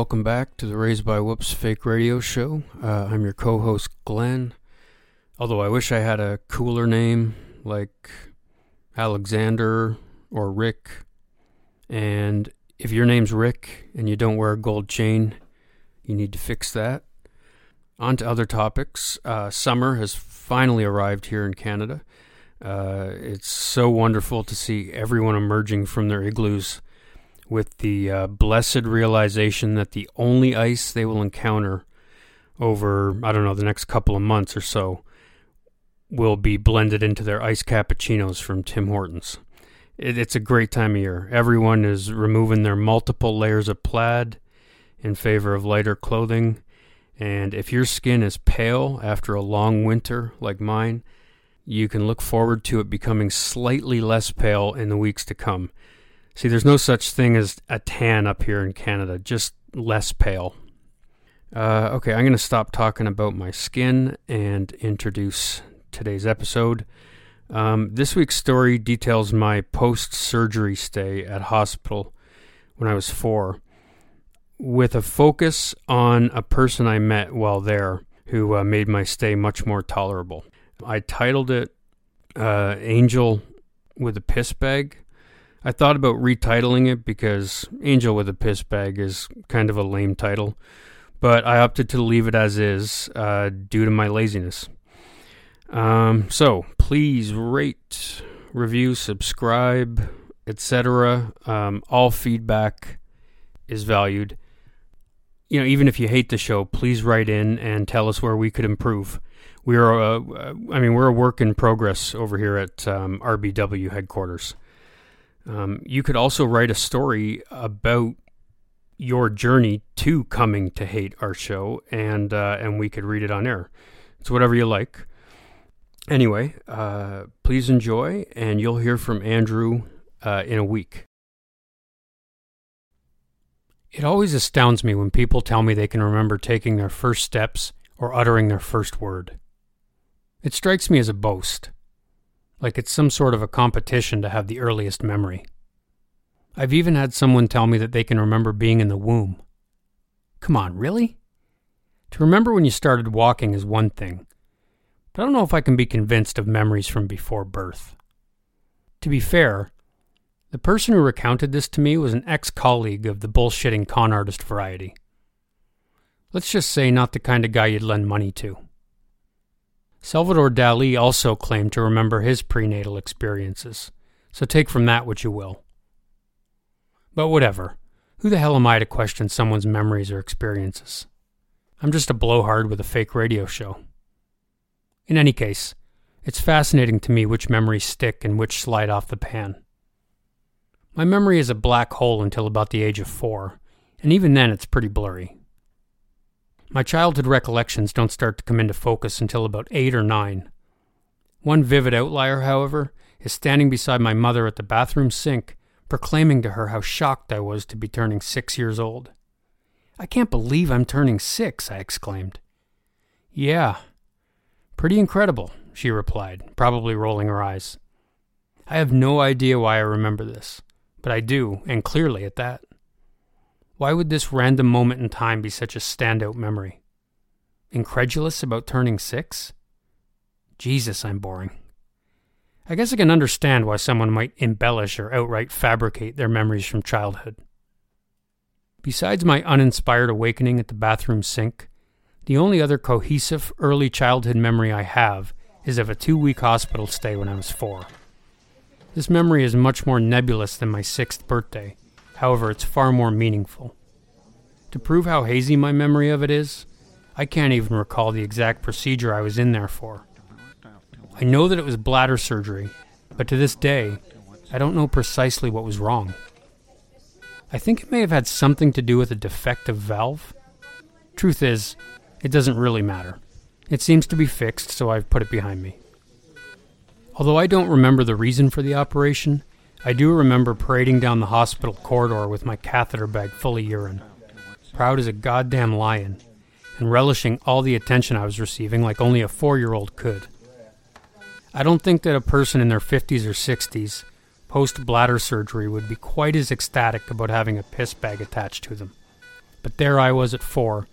Welcome back to the Raised by Whoops Fake Radio Show. Uh, I'm your co host, Glenn. Although I wish I had a cooler name like Alexander or Rick. And if your name's Rick and you don't wear a gold chain, you need to fix that. On to other topics. Uh, summer has finally arrived here in Canada. Uh, it's so wonderful to see everyone emerging from their igloos with the uh, blessed realization that the only ice they will encounter over, I don't know, the next couple of months or so will be blended into their ice cappuccinos from Tim Hortons. It, it's a great time of year. Everyone is removing their multiple layers of plaid in favor of lighter clothing. And if your skin is pale after a long winter like mine, you can look forward to it becoming slightly less pale in the weeks to come. See, there's no such thing as a tan up here in Canada, just less pale. Uh, okay, I'm going to stop talking about my skin and introduce today's episode. Um, this week's story details my post surgery stay at hospital when I was four, with a focus on a person I met while there who uh, made my stay much more tolerable. I titled it uh, Angel with a Piss Bag I thought about retitling it because Angel with a Piss Bag is kind of a lame title, but I opted to leave it as is uh, due to my laziness. Um, so please rate, review, subscribe, etc. Um, all feedback is valued. You know, even if you hate the show, please write in and tell us where we could improve. We are, uh, I mean, we're a work in progress over here at um, RBW headquarters. Um, you could also write a story about your journey to coming to hate our show, and uh, and we could read it on air. It's whatever you like. Anyway, uh, please enjoy, and you'll hear from Andrew uh, in a week. It always astounds me when people tell me they can remember taking their first steps or uttering their first word. It strikes me as a boast like it's some sort of a competition to have the earliest memory. I've even had someone tell me that they can remember being in the womb. Come on, really? To remember when you started walking is one thing, but I don't know if I can be convinced of memories from before birth. To be fair, the person who recounted this to me was an ex colleague of the bullshitting con artist variety. Let's just say, not the kind of guy you'd lend money to. Salvador Dali also claimed to remember his prenatal experiences, so take from that what you will. But whatever. Who the hell am I to question someone's memories or experiences? I'm just a blowhard with a fake radio show. In any case, it's fascinating to me which memories stick and which slide off the pan. My memory is a black hole until about the age of four, and even then it's pretty blurry. My childhood recollections don't start to come into focus until about eight or nine. One vivid outlier, however, is standing beside my mother at the bathroom sink, proclaiming to her how shocked I was to be turning six years old. I can't believe I'm turning six, I exclaimed. Yeah. Pretty incredible, she replied, probably rolling her eyes. I have no idea why I remember this, but I do, and clearly at that. Why would this random moment in time be such a standout memory? Incredulous about turning six? Jesus, I'm boring. I guess I can understand why someone might embellish or outright fabricate their memories from childhood. Besides my uninspired awakening at the bathroom sink, the only other cohesive early childhood memory I have is of a two week hospital stay when I was four. This memory is much more nebulous than my sixth birthday, However, it's far more meaningful. To prove how hazy my memory of it is, I can't even recall the exact procedure I was in there for. I know that it was bladder surgery, but to this day, I don't know precisely what was wrong. I think it may have had something to do with a defective valve. Truth is, it doesn't really matter. It seems to be fixed, so I've put it behind me. Although I don't remember the reason for the operation, I do remember parading down the hospital corridor with my catheter bag full of urine, proud as a goddamn lion, and relishing all the attention I was receiving like only a four year old could. I don't think that a person in their 50s or 60s, post bladder surgery, would be quite as ecstatic about having a piss bag attached to them. but there I was at four,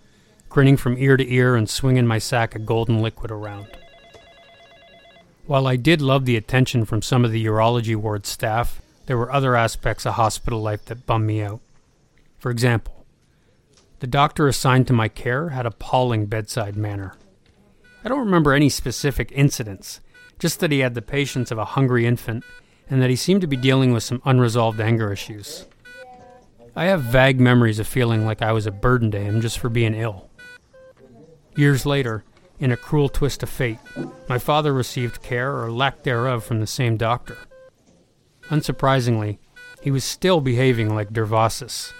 grinning from ear to ear and swinging my sack of golden liquid around. While I did love the attention from some of the urology ward staff, there were other aspects of hospital life that bummed me out. For example, the doctor assigned to my care had appalling bedside manner. I don't remember any specific incidents, just that he had the patience of a hungry infant and that he seemed to be dealing with some unresolved anger issues. I have vague memories of feeling like I was a burden to him just for being ill. Years later, in a cruel twist of fate, my father received care or lack thereof from the same doctor. Unsurprisingly, he was still behaving like Durvasas,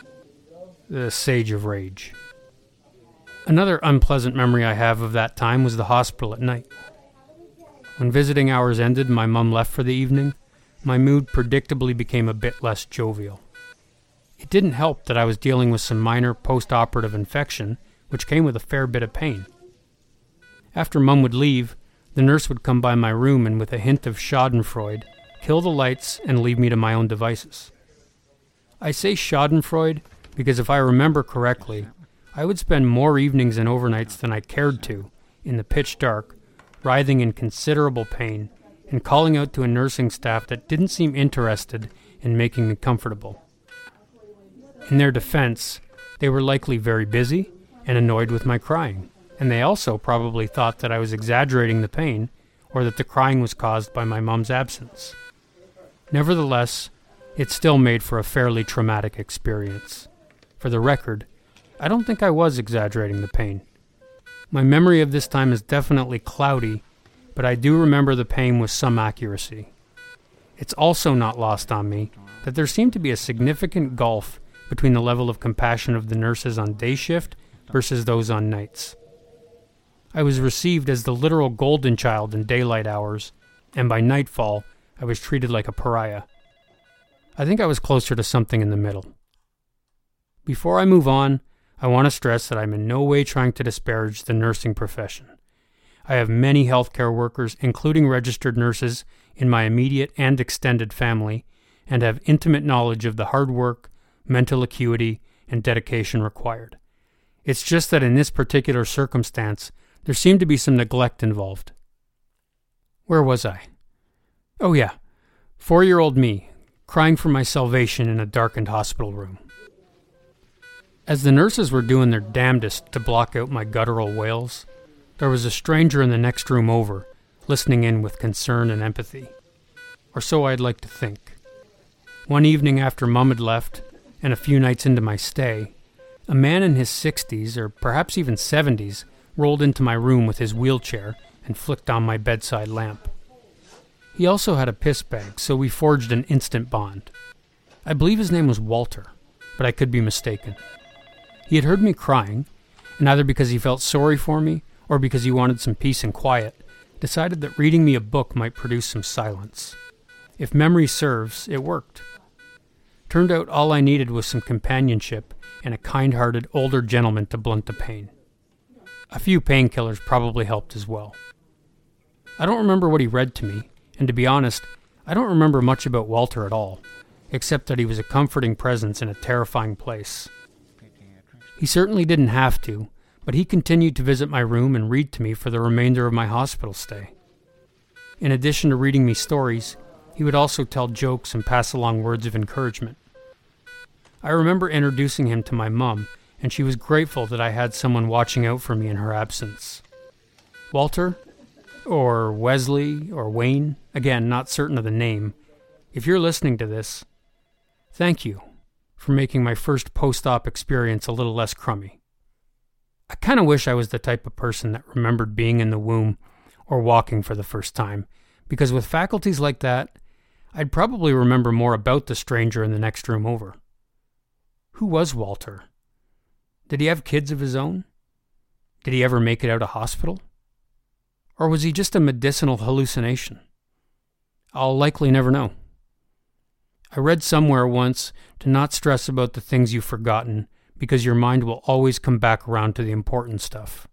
the sage of rage. Another unpleasant memory I have of that time was the hospital at night. When visiting hours ended and my mum left for the evening, my mood predictably became a bit less jovial. It didn't help that I was dealing with some minor post operative infection, which came with a fair bit of pain. After Mum would leave, the nurse would come by my room and, with a hint of Schadenfreude, kill the lights and leave me to my own devices. I say Schadenfreude because if I remember correctly, I would spend more evenings and overnights than I cared to in the pitch dark, writhing in considerable pain and calling out to a nursing staff that didn't seem interested in making me comfortable. In their defense, they were likely very busy and annoyed with my crying, and they also probably thought that I was exaggerating the pain or that the crying was caused by my mom's absence. Nevertheless, it still made for a fairly traumatic experience. For the record, I don't think I was exaggerating the pain. My memory of this time is definitely cloudy, but I do remember the pain with some accuracy. It's also not lost on me that there seemed to be a significant gulf between the level of compassion of the nurses on day shift versus those on nights. I was received as the literal golden child in daylight hours, and by nightfall, I was treated like a pariah. I think I was closer to something in the middle. Before I move on, I want to stress that I'm in no way trying to disparage the nursing profession. I have many healthcare workers, including registered nurses, in my immediate and extended family, and have intimate knowledge of the hard work, mental acuity, and dedication required. It's just that in this particular circumstance, there seemed to be some neglect involved. Where was I? Oh, yeah, four year old me, crying for my salvation in a darkened hospital room. As the nurses were doing their damnedest to block out my guttural wails, there was a stranger in the next room over, listening in with concern and empathy. Or so I'd like to think. One evening after Mum had left, and a few nights into my stay, a man in his 60s, or perhaps even 70s, rolled into my room with his wheelchair and flicked on my bedside lamp. He also had a piss bag, so we forged an instant bond. I believe his name was Walter, but I could be mistaken. He had heard me crying, and either because he felt sorry for me or because he wanted some peace and quiet, decided that reading me a book might produce some silence. If memory serves, it worked. Turned out all I needed was some companionship and a kind hearted older gentleman to blunt the pain. A few painkillers probably helped as well. I don't remember what he read to me, and to be honest, I don't remember much about Walter at all, except that he was a comforting presence in a terrifying place. He certainly didn't have to, but he continued to visit my room and read to me for the remainder of my hospital stay. In addition to reading me stories, he would also tell jokes and pass along words of encouragement. I remember introducing him to my mum, and she was grateful that I had someone watching out for me in her absence. Walter, or Wesley, or Wayne, again, not certain of the name, if you're listening to this, thank you for making my first post op experience a little less crummy. I kind of wish I was the type of person that remembered being in the womb or walking for the first time, because with faculties like that, I'd probably remember more about the stranger in the next room over. Who was Walter? Did he have kids of his own? Did he ever make it out of hospital? Or was he just a medicinal hallucination? I'll likely never know. I read somewhere once to not stress about the things you've forgotten because your mind will always come back around to the important stuff.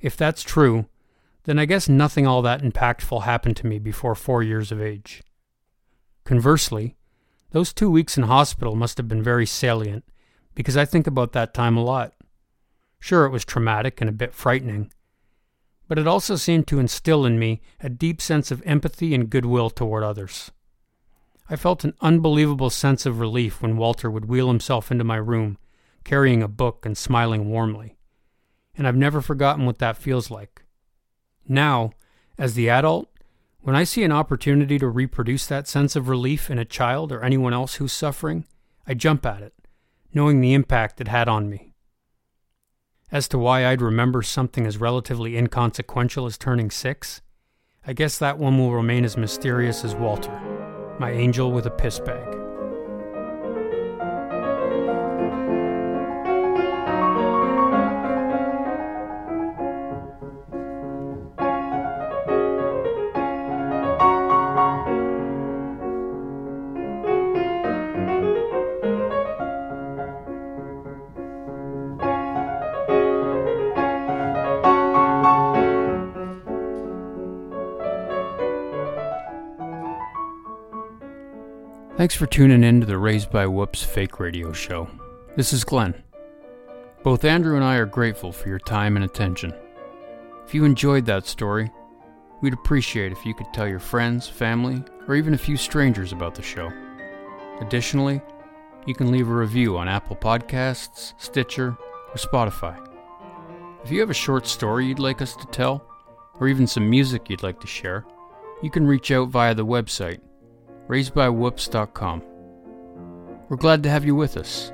If that's true, then I guess nothing all that impactful happened to me before four years of age. Conversely, those two weeks in hospital must have been very salient because I think about that time a lot. Sure, it was traumatic and a bit frightening, but it also seemed to instill in me a deep sense of empathy and goodwill toward others. I felt an unbelievable sense of relief when Walter would wheel himself into my room, carrying a book and smiling warmly. And I've never forgotten what that feels like. Now, as the adult, when I see an opportunity to reproduce that sense of relief in a child or anyone else who's suffering, I jump at it, knowing the impact it had on me. As to why I'd remember something as relatively inconsequential as turning six, I guess that one will remain as mysterious as Walter, my angel with a piss bag. Thanks for tuning in to the Raised by Whoops fake radio show. This is Glenn. Both Andrew and I are grateful for your time and attention. If you enjoyed that story, we'd appreciate if you could tell your friends, family, or even a few strangers about the show. Additionally, you can leave a review on Apple Podcasts, Stitcher, or Spotify. If you have a short story you'd like us to tell, or even some music you'd like to share, you can reach out via the website raisedbywhoops.com. We're glad to have you with us.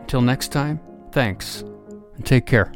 Until next time, thanks, and take care.